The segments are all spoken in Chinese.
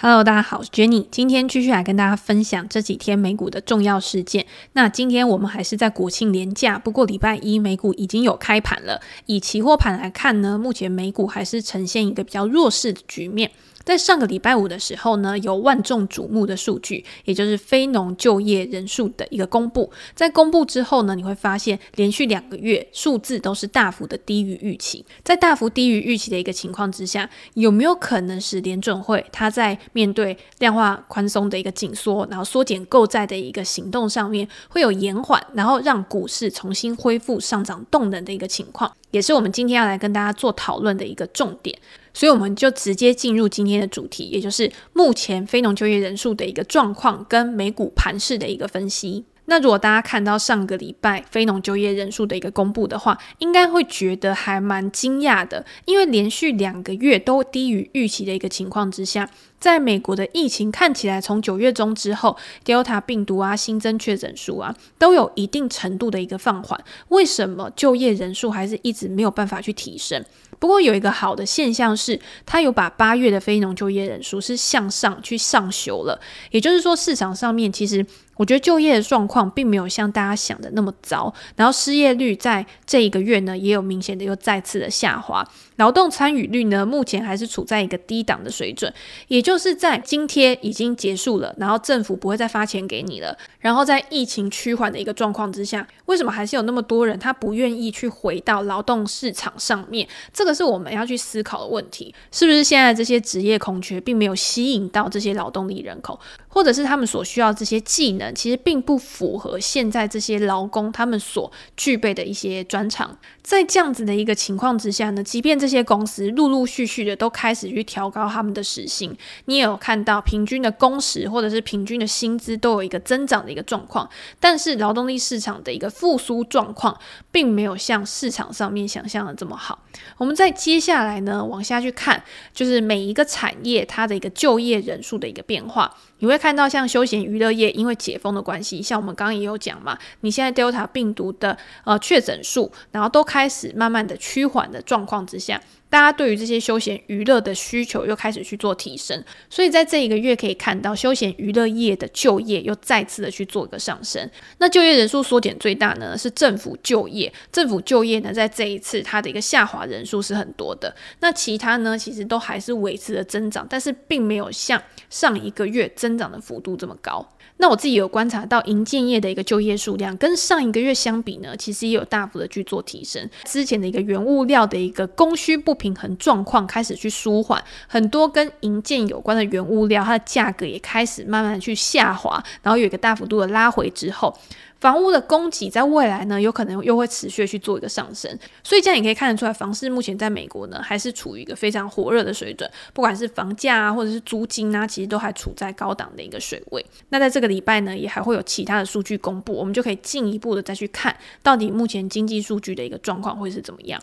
Hello，大家好，我是 Jenny，今天继续来跟大家分享这几天美股的重要事件。那今天我们还是在国庆连假，不过礼拜一美股已经有开盘了。以期货盘来看呢，目前美股还是呈现一个比较弱势的局面。在上个礼拜五的时候呢，有万众瞩目的数据，也就是非农就业人数的一个公布。在公布之后呢，你会发现连续两个月数字都是大幅的低于预期。在大幅低于预期的一个情况之下，有没有可能是联准会它在面对量化宽松的一个紧缩，然后缩减购债的一个行动上面会有延缓，然后让股市重新恢复上涨动能的一个情况，也是我们今天要来跟大家做讨论的一个重点。所以我们就直接进入今天的主题，也就是目前非农就业人数的一个状况跟美股盘势的一个分析。那如果大家看到上个礼拜非农就业人数的一个公布的话，应该会觉得还蛮惊讶的，因为连续两个月都低于预期的一个情况之下。在美国的疫情看起来，从九月中之后，Delta 病毒啊，新增确诊数啊，都有一定程度的一个放缓。为什么就业人数还是一直没有办法去提升？不过有一个好的现象是，它有把八月的非农就业人数是向上去上修了。也就是说，市场上面其实我觉得就业的状况并没有像大家想的那么糟。然后失业率在这一个月呢，也有明显的又再次的下滑。劳动参与率呢，目前还是处在一个低档的水准，也就是在津贴已经结束了，然后政府不会再发钱给你了，然后在疫情趋缓的一个状况之下，为什么还是有那么多人他不愿意去回到劳动市场上面？这个是我们要去思考的问题，是不是现在这些职业空缺并没有吸引到这些劳动力人口，或者是他们所需要这些技能，其实并不符合现在这些劳工他们所具备的一些专长？在这样子的一个情况之下呢，即便这些公司陆陆续续的都开始去调高他们的时薪，你也有看到平均的工时或者是平均的薪资都有一个增长的一个状况，但是劳动力市场的一个复苏状况并没有像市场上面想象的这么好。我们在接下来呢，往下去看，就是每一个产业它的一个就业人数的一个变化。你会看到，像休闲娱乐业，因为解封的关系，像我们刚刚也有讲嘛，你现在 Delta 病毒的呃确诊数，然后都开始慢慢的趋缓的状况之下。大家对于这些休闲娱乐的需求又开始去做提升，所以在这一个月可以看到休闲娱乐业的就业又再次的去做一个上升。那就业人数缩减最大呢，是政府就业，政府就业呢在这一次它的一个下滑人数是很多的。那其他呢其实都还是维持了增长，但是并没有像上一个月增长的幅度这么高。那我自己有观察到营建业的一个就业数量跟上一个月相比呢，其实也有大幅的去做提升。之前的一个原物料的一个供需不平衡状况开始去舒缓，很多跟银件有关的原物料，它的价格也开始慢慢去下滑，然后有一个大幅度的拉回之后。房屋的供给在未来呢，有可能又会持续去做一个上升，所以这样也可以看得出来，房市目前在美国呢，还是处于一个非常火热的水准，不管是房价啊，或者是租金啊，其实都还处在高档的一个水位。那在这个礼拜呢，也还会有其他的数据公布，我们就可以进一步的再去看到底目前经济数据的一个状况会是怎么样。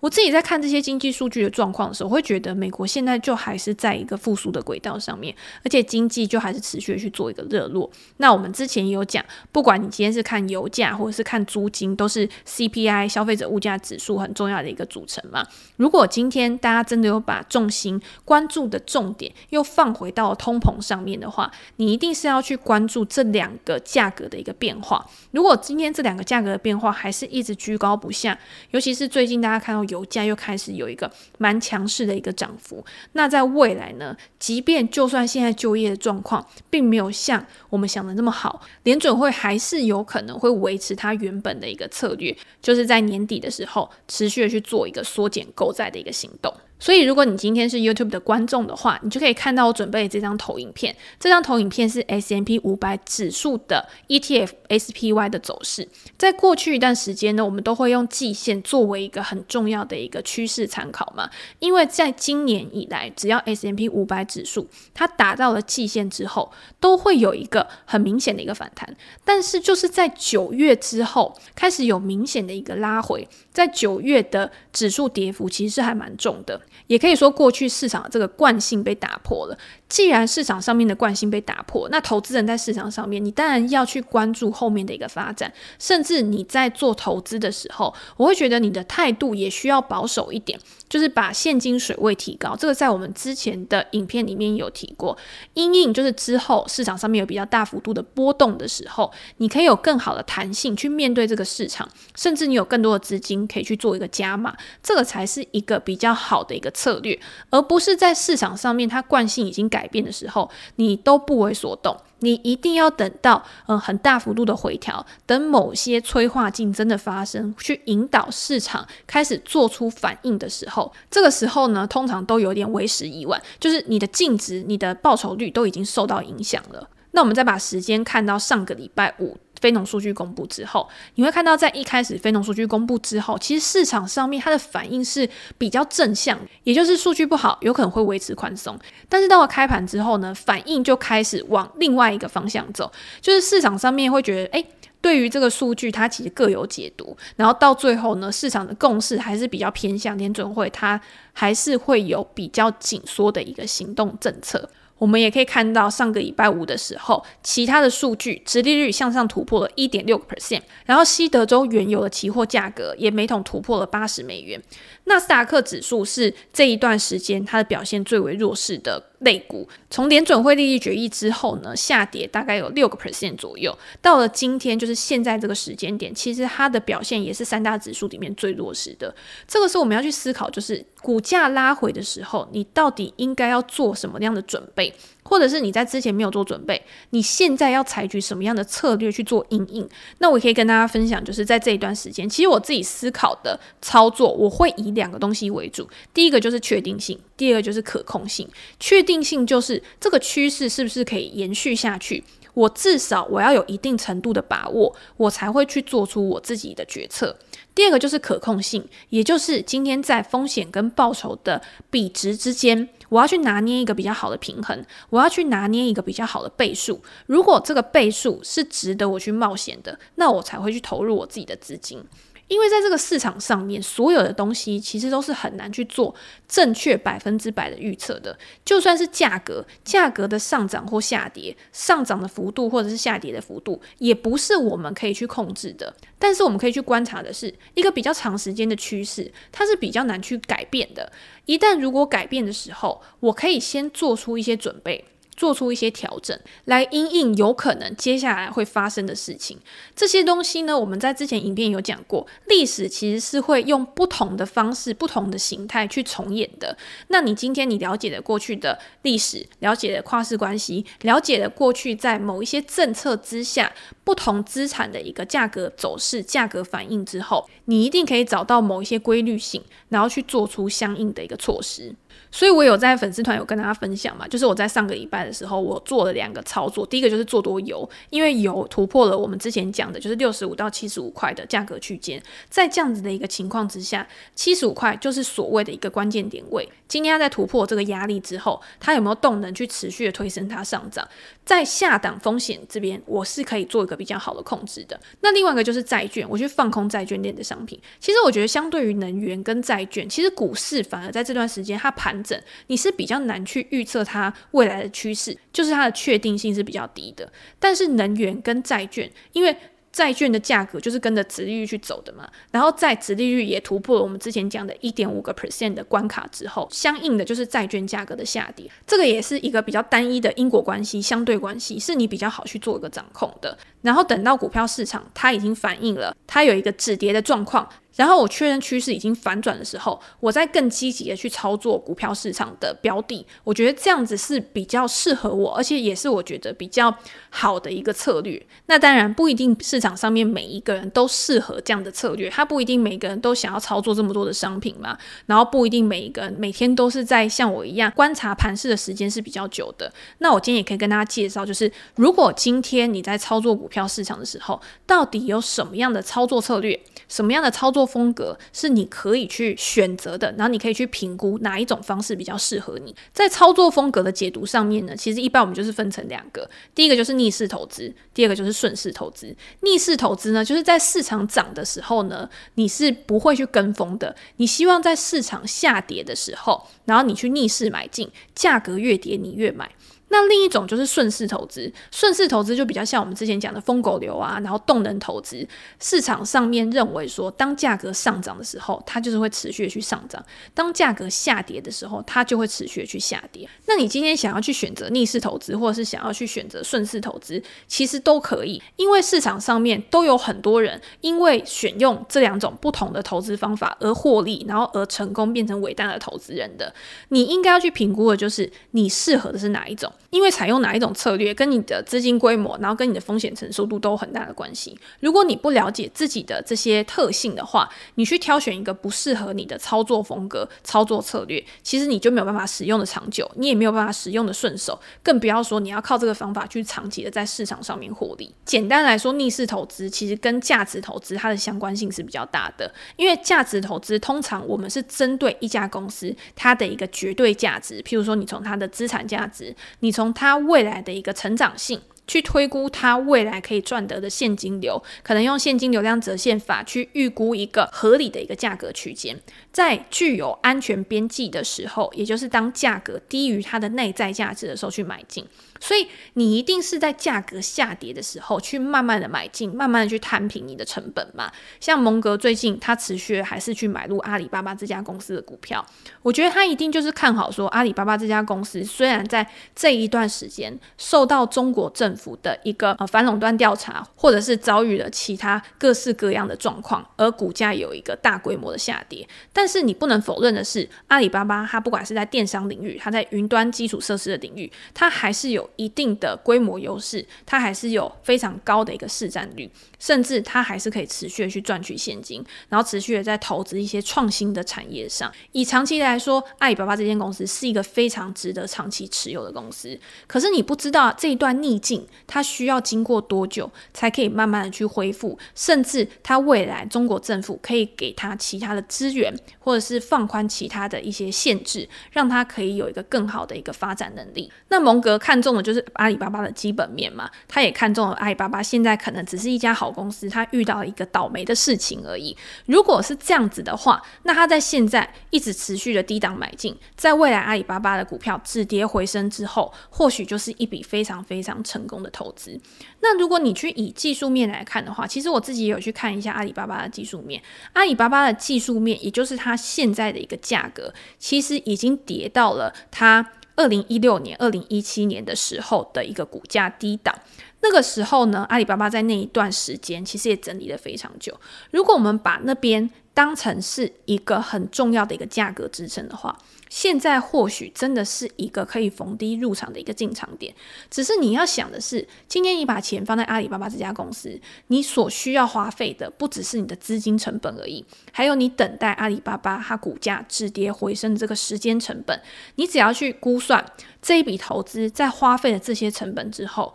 我自己在看这些经济数据的状况的时候，我会觉得美国现在就还是在一个复苏的轨道上面，而且经济就还是持续的去做一个热络。那我们之前也有讲，不管你今天是是看油价或者是看租金，都是 CPI 消费者物价指数很重要的一个组成嘛。如果今天大家真的有把重心关注的重点又放回到通膨上面的话，你一定是要去关注这两个价格的一个变化。如果今天这两个价格的变化还是一直居高不下，尤其是最近大家看到油价又开始有一个蛮强势的一个涨幅，那在未来呢，即便就算现在就业的状况并没有像我们想的那么好，联准会还是有。可能会维持它原本的一个策略，就是在年底的时候持续的去做一个缩减购债的一个行动。所以，如果你今天是 YouTube 的观众的话，你就可以看到我准备的这张投影片。这张投影片是 S&P 500指数的 ETF SPY 的走势。在过去一段时间呢，我们都会用季线作为一个很重要的一个趋势参考嘛。因为在今年以来，只要 S&P 500指数它达到了季线之后，都会有一个很明显的一个反弹。但是，就是在九月之后，开始有明显的一个拉回。在九月的指数跌幅其实是还蛮重的。也可以说过去市场这个惯性被打破了。既然市场上面的惯性被打破，那投资人在市场上面，你当然要去关注后面的一个发展。甚至你在做投资的时候，我会觉得你的态度也需要保守一点，就是把现金水位提高。这个在我们之前的影片里面有提过。因应就是之后市场上面有比较大幅度的波动的时候，你可以有更好的弹性去面对这个市场，甚至你有更多的资金可以去做一个加码，这个才是一个比较好的一个策略，而不是在市场上面它惯性已经。改变的时候，你都不为所动，你一定要等到嗯很大幅度的回调，等某些催化竞争的发生，去引导市场开始做出反应的时候，这个时候呢，通常都有点为时已晚，就是你的净值、你的报酬率都已经受到影响了。那我们再把时间看到上个礼拜五。非农数据公布之后，你会看到，在一开始非农数据公布之后，其实市场上面它的反应是比较正向，也就是数据不好，有可能会维持宽松。但是到了开盘之后呢，反应就开始往另外一个方向走，就是市场上面会觉得，诶，对于这个数据，它其实各有解读，然后到最后呢，市场的共识还是比较偏向联准会，它还是会有比较紧缩的一个行动政策。我们也可以看到，上个礼拜五的时候，其他的数据，殖利率向上突破了一点六个 percent，然后西德州原油的期货价格也每桶突破了八十美元。纳斯达克指数是这一段时间它的表现最为弱势的类股，从联准会利率决议之后呢，下跌大概有六个 percent 左右。到了今天，就是现在这个时间点，其实它的表现也是三大指数里面最弱势的。这个时候我们要去思考，就是股价拉回的时候，你到底应该要做什么样的准备？或者是你在之前没有做准备，你现在要采取什么样的策略去做因应？那我可以跟大家分享，就是在这一段时间，其实我自己思考的操作，我会以两个东西为主。第一个就是确定性，第二个就是可控性。确定性就是这个趋势是不是可以延续下去？我至少我要有一定程度的把握，我才会去做出我自己的决策。第二个就是可控性，也就是今天在风险跟报酬的比值之间，我要去拿捏一个比较好的平衡，我要去拿捏一个比较好的倍数。如果这个倍数是值得我去冒险的，那我才会去投入我自己的资金。因为在这个市场上面，所有的东西其实都是很难去做正确百分之百的预测的。就算是价格，价格的上涨或下跌，上涨的幅度或者是下跌的幅度，也不是我们可以去控制的。但是我们可以去观察的是，一个比较长时间的趋势，它是比较难去改变的。一旦如果改变的时候，我可以先做出一些准备。做出一些调整，来因应有可能接下来会发生的事情。这些东西呢，我们在之前影片有讲过，历史其实是会用不同的方式、不同的形态去重演的。那你今天你了解了过去的历史，了解了跨世关系，了解了过去在某一些政策之下，不同资产的一个价格走势、价格反应之后，你一定可以找到某一些规律性，然后去做出相应的一个措施。所以，我有在粉丝团有跟大家分享嘛，就是我在上个礼拜的时候，我做了两个操作。第一个就是做多油，因为油突破了我们之前讲的，就是六十五到七十五块的价格区间。在这样子的一个情况之下，七十五块就是所谓的一个关键点位。今天它在突破这个压力之后，它有没有动能去持续的推升它上涨？在下档风险这边，我是可以做一个比较好的控制的。那另外一个就是债券，我去放空债券链的商品。其实我觉得，相对于能源跟债券，其实股市反而在这段时间它盘。你是比较难去预测它未来的趋势，就是它的确定性是比较低的。但是能源跟债券，因为债券的价格就是跟着殖利率去走的嘛，然后在殖利率也突破了我们之前讲的一点五个 percent 的关卡之后，相应的就是债券价格的下跌，这个也是一个比较单一的因果关系、相对关系，是你比较好去做一个掌控的。然后等到股票市场它已经反映了，它有一个止跌的状况。然后我确认趋势已经反转的时候，我再更积极的去操作股票市场的标的，我觉得这样子是比较适合我，而且也是我觉得比较好的一个策略。那当然不一定市场上面每一个人都适合这样的策略，他不一定每个人都想要操作这么多的商品嘛，然后不一定每一个人每天都是在像我一样观察盘势的时间是比较久的。那我今天也可以跟大家介绍，就是如果今天你在操作股票市场的时候，到底有什么样的操作策略，什么样的操作风格是你可以去选择的，然后你可以去评估哪一种方式比较适合你。在操作风格的解读上面呢，其实一般我们就是分成两个，第一个就是逆势投资，第二个就是顺势投资。逆势投资呢，就是在市场涨的时候呢，你是不会去跟风的，你希望在市场下跌的时候，然后你去逆势买进，价格越跌你越买。那另一种就是顺势投资，顺势投资就比较像我们之前讲的疯狗流啊，然后动能投资。市场上面认为说，当价格上涨的时候，它就是会持续的去上涨；当价格下跌的时候，它就会持续的去下跌。那你今天想要去选择逆势投资，或者是想要去选择顺势投资，其实都可以，因为市场上面都有很多人因为选用这两种不同的投资方法而获利，然后而成功变成伟大的投资人的。你应该要去评估的就是你适合的是哪一种。因为采用哪一种策略，跟你的资金规模，然后跟你的风险承受度都有很大的关系。如果你不了解自己的这些特性的话，你去挑选一个不适合你的操作风格、操作策略，其实你就没有办法使用的长久，你也没有办法使用的顺手，更不要说你要靠这个方法去长期的在市场上面获利。简单来说，逆势投资其实跟价值投资它的相关性是比较大的，因为价值投资通常我们是针对一家公司它的一个绝对价值，譬如说你从它的资产价值，你。从它未来的一个成长性去推估它未来可以赚得的现金流，可能用现金流量折现法去预估一个合理的一个价格区间，在具有安全边际的时候，也就是当价格低于它的内在价值的时候去买进。所以你一定是在价格下跌的时候去慢慢的买进，慢慢的去摊平你的成本嘛。像蒙格最近他持续还是去买入阿里巴巴这家公司的股票，我觉得他一定就是看好说阿里巴巴这家公司虽然在这一段时间受到中国政府的一个呃反垄断调查，或者是遭遇了其他各式各样的状况，而股价有一个大规模的下跌，但是你不能否认的是，阿里巴巴它不管是在电商领域，它在云端基础设施的领域，它还是有。一定的规模优势，它还是有非常高的一个市占率，甚至它还是可以持续的去赚取现金，然后持续的在投资一些创新的产业上。以长期来说，阿里巴巴这间公司是一个非常值得长期持有的公司。可是你不知道这一段逆境，它需要经过多久才可以慢慢的去恢复，甚至它未来中国政府可以给它其他的资源，或者是放宽其他的一些限制，让它可以有一个更好的一个发展能力。那蒙格看中就是阿里巴巴的基本面嘛，他也看中了阿里巴巴现在可能只是一家好公司，他遇到了一个倒霉的事情而已。如果是这样子的话，那他在现在一直持续的低档买进，在未来阿里巴巴的股票止跌回升之后，或许就是一笔非常非常成功的投资。那如果你去以技术面来看的话，其实我自己也有去看一下阿里巴巴的技术面，阿里巴巴的技术面，也就是它现在的一个价格，其实已经跌到了它。二零一六年、二零一七年的时候的一个股价低档，那个时候呢，阿里巴巴在那一段时间其实也整理了非常久。如果我们把那边当成是一个很重要的一个价格支撑的话，现在或许真的是一个可以逢低入场的一个进场点。只是你要想的是，今天你把钱放在阿里巴巴这家公司，你所需要花费的不只是你的资金成本而已，还有你等待阿里巴巴它股价止跌回升的这个时间成本。你只要去估算这一笔投资在花费了这些成本之后。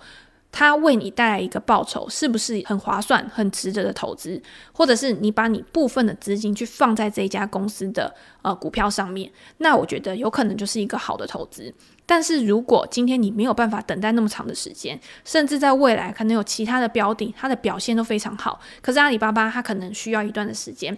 它为你带来一个报酬，是不是很划算、很值得的投资？或者是你把你部分的资金去放在这一家公司的呃股票上面，那我觉得有可能就是一个好的投资。但是如果今天你没有办法等待那么长的时间，甚至在未来可能有其他的标的，它的表现都非常好，可是阿里巴巴它可能需要一段的时间，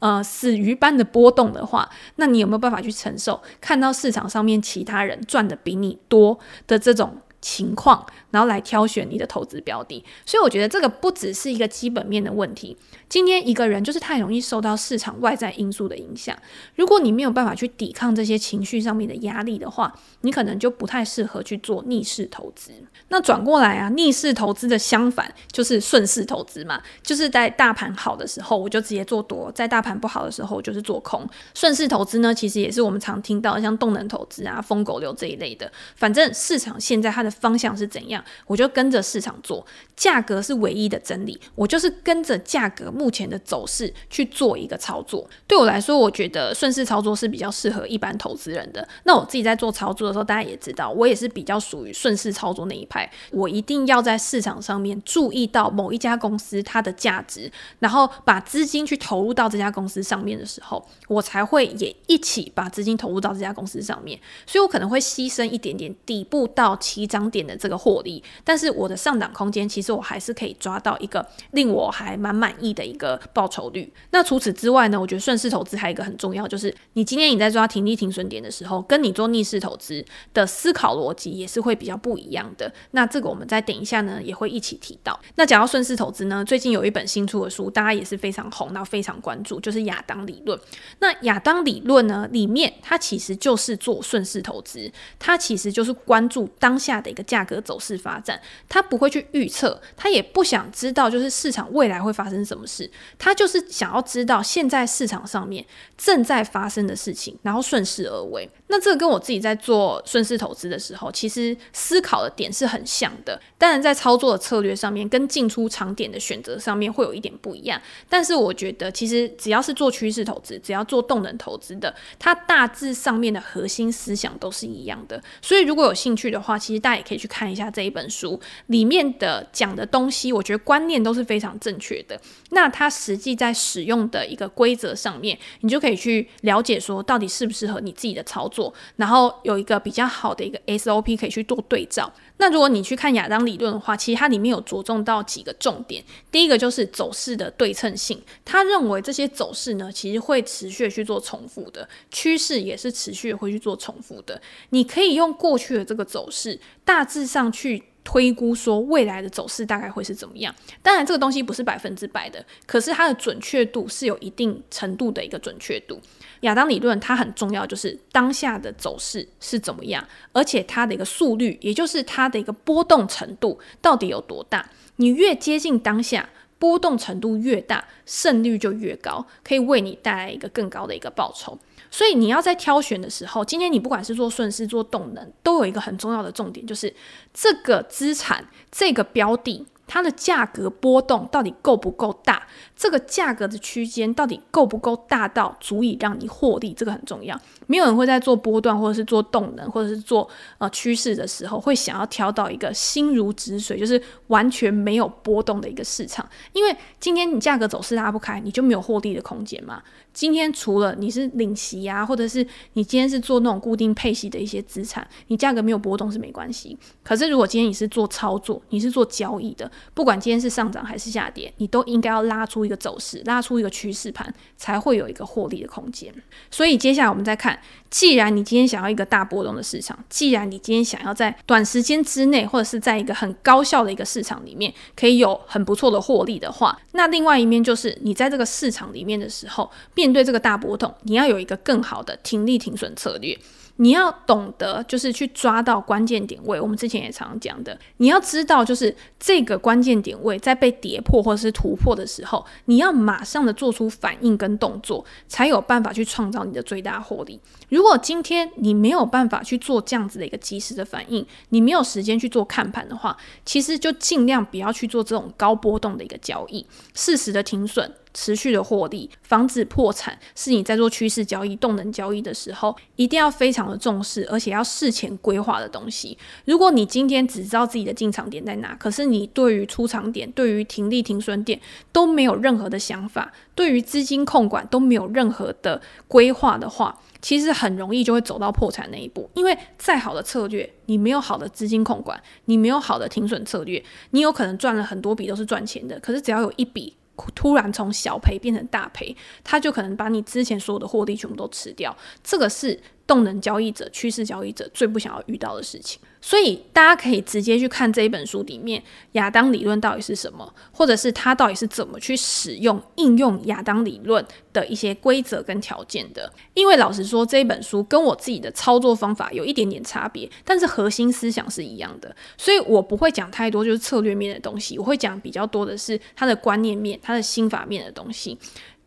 呃，死鱼般的波动的话，那你有没有办法去承受看到市场上面其他人赚的比你多的这种情况，然后来挑选你的投资标的，所以我觉得这个不只是一个基本面的问题。今天一个人就是太容易受到市场外在因素的影响，如果你没有办法去抵抗这些情绪上面的压力的话，你可能就不太适合去做逆势投资。那转过来啊，逆势投资的相反就是顺势投资嘛，就是在大盘好的时候我就直接做多，在大盘不好的时候就是做空。顺势投资呢，其实也是我们常听到像动能投资啊、疯狗流这一类的，反正市场现在它的方向是怎样，我就跟着市场做。价格是唯一的真理，我就是跟着价格目前的走势去做一个操作。对我来说，我觉得顺势操作是比较适合一般投资人的。那我自己在做操作的时候，大家也知道，我也是比较属于顺势操作那一派。我一定要在市场上面注意到某一家公司它的价值，然后把资金去投入到这家公司上面的时候，我才会也一起把资金投入到这家公司上面。所以我可能会牺牲一点点底部到起涨点的这个获利，但是我的上涨空间其实。我还是可以抓到一个令我还蛮满意的一个报酬率。那除此之外呢，我觉得顺势投资还有一个很重要，就是你今天你在抓停利停损点的时候，跟你做逆势投资的思考逻辑也是会比较不一样的。那这个我们再等一下呢，也会一起提到。那讲到顺势投资呢，最近有一本新出的书，大家也是非常红，然后非常关注，就是亚当理论。那亚当理论呢，里面它其实就是做顺势投资，它其实就是关注当下的一个价格走势发展，他不会去预测。他也不想知道，就是市场未来会发生什么事，他就是想要知道现在市场上面正在发生的事情，然后顺势而为。那这个跟我自己在做顺势投资的时候，其实思考的点是很像的。当然，在操作的策略上面，跟进出场点的选择上面会有一点不一样。但是，我觉得其实只要是做趋势投资，只要做动能投资的，它大致上面的核心思想都是一样的。所以，如果有兴趣的话，其实大家也可以去看一下这一本书里面的讲的东西。我觉得观念都是非常正确的。那它实际在使用的一个规则上面，你就可以去了解说，到底适不适合你自己的操作。然后有一个比较好的一个 SOP 可以去做对照。那如果你去看亚当理论的话，其实它里面有着重到几个重点。第一个就是走势的对称性，他认为这些走势呢，其实会持续去做重复的，趋势也是持续会去做重复的。你可以用过去的这个走势，大致上去。推估说未来的走势大概会是怎么样？当然，这个东西不是百分之百的，可是它的准确度是有一定程度的一个准确度。亚当理论它很重要，就是当下的走势是怎么样，而且它的一个速率，也就是它的一个波动程度到底有多大。你越接近当下，波动程度越大，胜率就越高，可以为你带来一个更高的一个报酬。所以你要在挑选的时候，今天你不管是做顺势做动能，都有一个很重要的重点，就是这个资产这个标的。它的价格波动到底够不够大？这个价格的区间到底够不够大到足以让你获利？这个很重要。没有人会在做波段或者是做动能或者是做呃趋势的时候，会想要挑到一个心如止水，就是完全没有波动的一个市场。因为今天你价格走势拉不开，你就没有获利的空间嘛。今天除了你是领息呀，或者是你今天是做那种固定配息的一些资产，你价格没有波动是没关系。可是如果今天你是做操作，你是做交易的。不管今天是上涨还是下跌，你都应该要拉出一个走势，拉出一个趋势盘，才会有一个获利的空间。所以接下来我们再看，既然你今天想要一个大波动的市场，既然你今天想要在短时间之内，或者是在一个很高效的一个市场里面，可以有很不错的获利的话，那另外一面就是你在这个市场里面的时候，面对这个大波动，你要有一个更好的停利停损策略。你要懂得，就是去抓到关键点位。我们之前也常常讲的，你要知道，就是这个关键点位在被跌破或者是突破的时候，你要马上的做出反应跟动作，才有办法去创造你的最大获利。如果今天你没有办法去做这样子的一个及时的反应，你没有时间去做看盘的话，其实就尽量不要去做这种高波动的一个交易，适时的停损。持续的获利，防止破产，是你在做趋势交易、动能交易的时候，一定要非常的重视，而且要事前规划的东西。如果你今天只知道自己的进场点在哪，可是你对于出场点、对于停利停损点都没有任何的想法，对于资金控管都没有任何的规划的话，其实很容易就会走到破产那一步。因为再好的策略，你没有好的资金控管，你没有好的停损策略，你有可能赚了很多笔都是赚钱的，可是只要有一笔。突然从小赔变成大赔，他就可能把你之前所有的获利全部都吃掉。这个是动能交易者、趋势交易者最不想要遇到的事情。所以大家可以直接去看这一本书里面亚当理论到底是什么，或者是他到底是怎么去使用、应用亚当理论的一些规则跟条件的。因为老实说，这一本书跟我自己的操作方法有一点点差别，但是核心思想是一样的。所以我不会讲太多就是策略面的东西，我会讲比较多的是他的观念面、他的心法面的东西。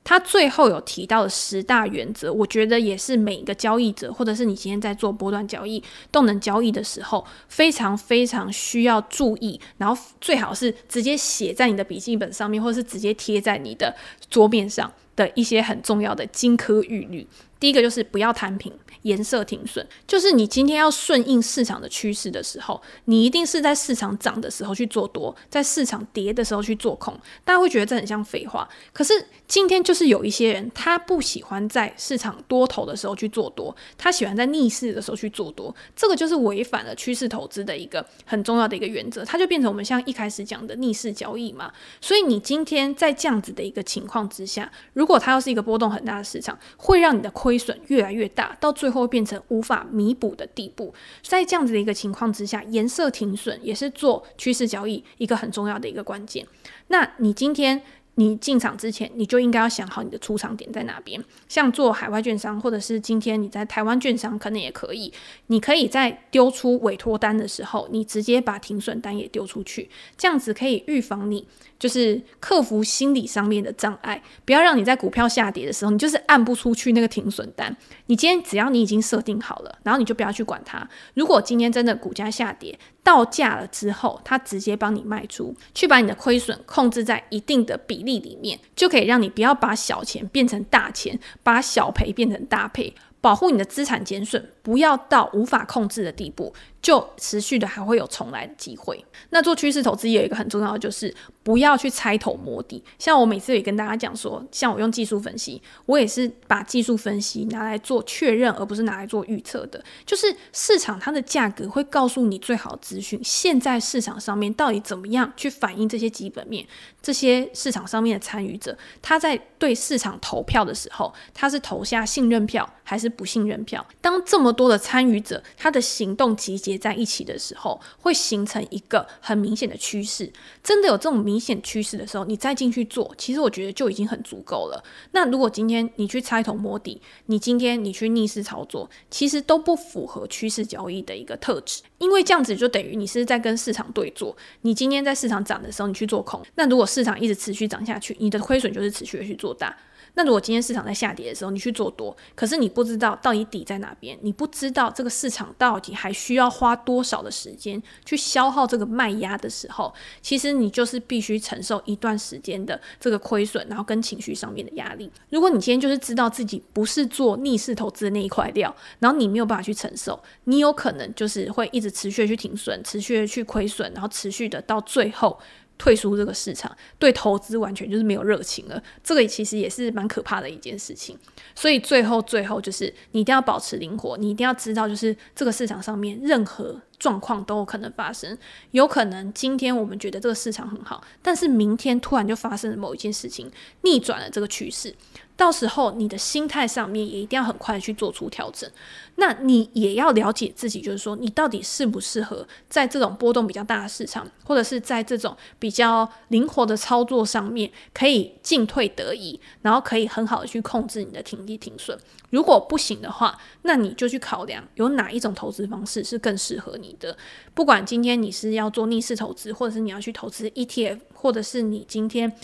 他最后有提到的十大原则，我觉得也是每一个交易者，或者是你今天在做波段交易、动能交易的时候，非常非常需要注意，然后最好是直接写在你的笔记本上面，或者是直接贴在你的桌面上的一些很重要的金科玉律。第一个就是不要摊平。颜色停损，就是你今天要顺应市场的趋势的时候，你一定是在市场涨的时候去做多，在市场跌的时候去做空。大家会觉得这很像废话，可是今天就是有一些人，他不喜欢在市场多头的时候去做多，他喜欢在逆势的时候去做多，这个就是违反了趋势投资的一个很重要的一个原则，它就变成我们像一开始讲的逆势交易嘛。所以你今天在这样子的一个情况之下，如果它要是一个波动很大的市场，会让你的亏亏损越来越大，到最后。变成无法弥补的地步，在这样子的一个情况之下，颜色停损也是做趋势交易一个很重要的一个关键。那你今天你进场之前，你就应该要想好你的出场点在哪边。像做海外券商，或者是今天你在台湾券商，可能也可以。你可以在丢出委托单的时候，你直接把停损单也丢出去，这样子可以预防你。就是克服心理上面的障碍，不要让你在股票下跌的时候，你就是按不出去那个停损单。你今天只要你已经设定好了，然后你就不要去管它。如果今天真的股价下跌到价了之后，它直接帮你卖出去，把你的亏损控制在一定的比例里面，就可以让你不要把小钱变成大钱，把小赔变成大赔。保护你的资产减损，不要到无法控制的地步，就持续的还会有重来的机会。那做趋势投资有一个很重要的，就是不要去猜头摸底。像我每次也跟大家讲说，像我用技术分析，我也是把技术分析拿来做确认，而不是拿来做预测的。就是市场它的价格会告诉你最好资讯，现在市场上面到底怎么样去反映这些基本面，这些市场上面的参与者，他在对市场投票的时候，他是投下信任票还是不信任票。当这么多的参与者他的行动集结在一起的时候，会形成一个很明显的趋势。真的有这种明显趋势的时候，你再进去做，其实我觉得就已经很足够了。那如果今天你去猜头摸底，你今天你去逆势操作，其实都不符合趋势交易的一个特质，因为这样子就等于你是在跟市场对做。你今天在市场涨的时候，你去做空，那如果市场一直持续涨下去，你的亏损就是持续的去做大。那如果今天市场在下跌的时候，你去做多，可是你不知道到底底在哪边，你不知道这个市场到底还需要花多少的时间去消耗这个卖压的时候，其实你就是必须承受一段时间的这个亏损，然后跟情绪上面的压力。如果你今天就是知道自己不是做逆势投资的那一块料，然后你没有办法去承受，你有可能就是会一直持续的去停损，持续的去亏损，然后持续的到最后。退出这个市场，对投资完全就是没有热情了。这个其实也是蛮可怕的一件事情。所以最后最后就是你一定要保持灵活，你一定要知道，就是这个市场上面任何状况都有可能发生。有可能今天我们觉得这个市场很好，但是明天突然就发生了某一件事情，逆转了这个趋势。到时候你的心态上面也一定要很快去做出调整。那你也要了解自己，就是说你到底适不适合在这种波动比较大的市场，或者是在这种比较灵活的操作上面，可以进退得宜，然后可以很好的去控制你的停利停损。如果不行的话，那你就去考量有哪一种投资方式是更适合你的。不管今天你是要做逆势投资，或者是你要去投资 ETF，或者是你今天。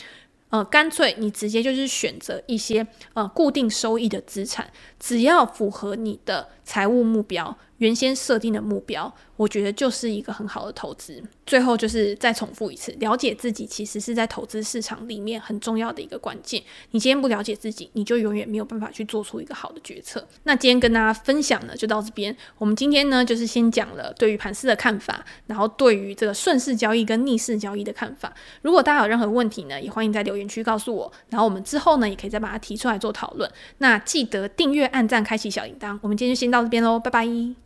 呃，干脆你直接就是选择一些呃固定收益的资产，只要符合你的财务目标。原先设定的目标，我觉得就是一个很好的投资。最后就是再重复一次，了解自己其实是在投资市场里面很重要的一个关键。你今天不了解自己，你就永远没有办法去做出一个好的决策。那今天跟大家分享呢，就到这边。我们今天呢，就是先讲了对于盘势的看法，然后对于这个顺势交易跟逆势交易的看法。如果大家有任何问题呢，也欢迎在留言区告诉我。然后我们之后呢，也可以再把它提出来做讨论。那记得订阅、按赞、开启小铃铛。我们今天就先到这边喽，拜拜。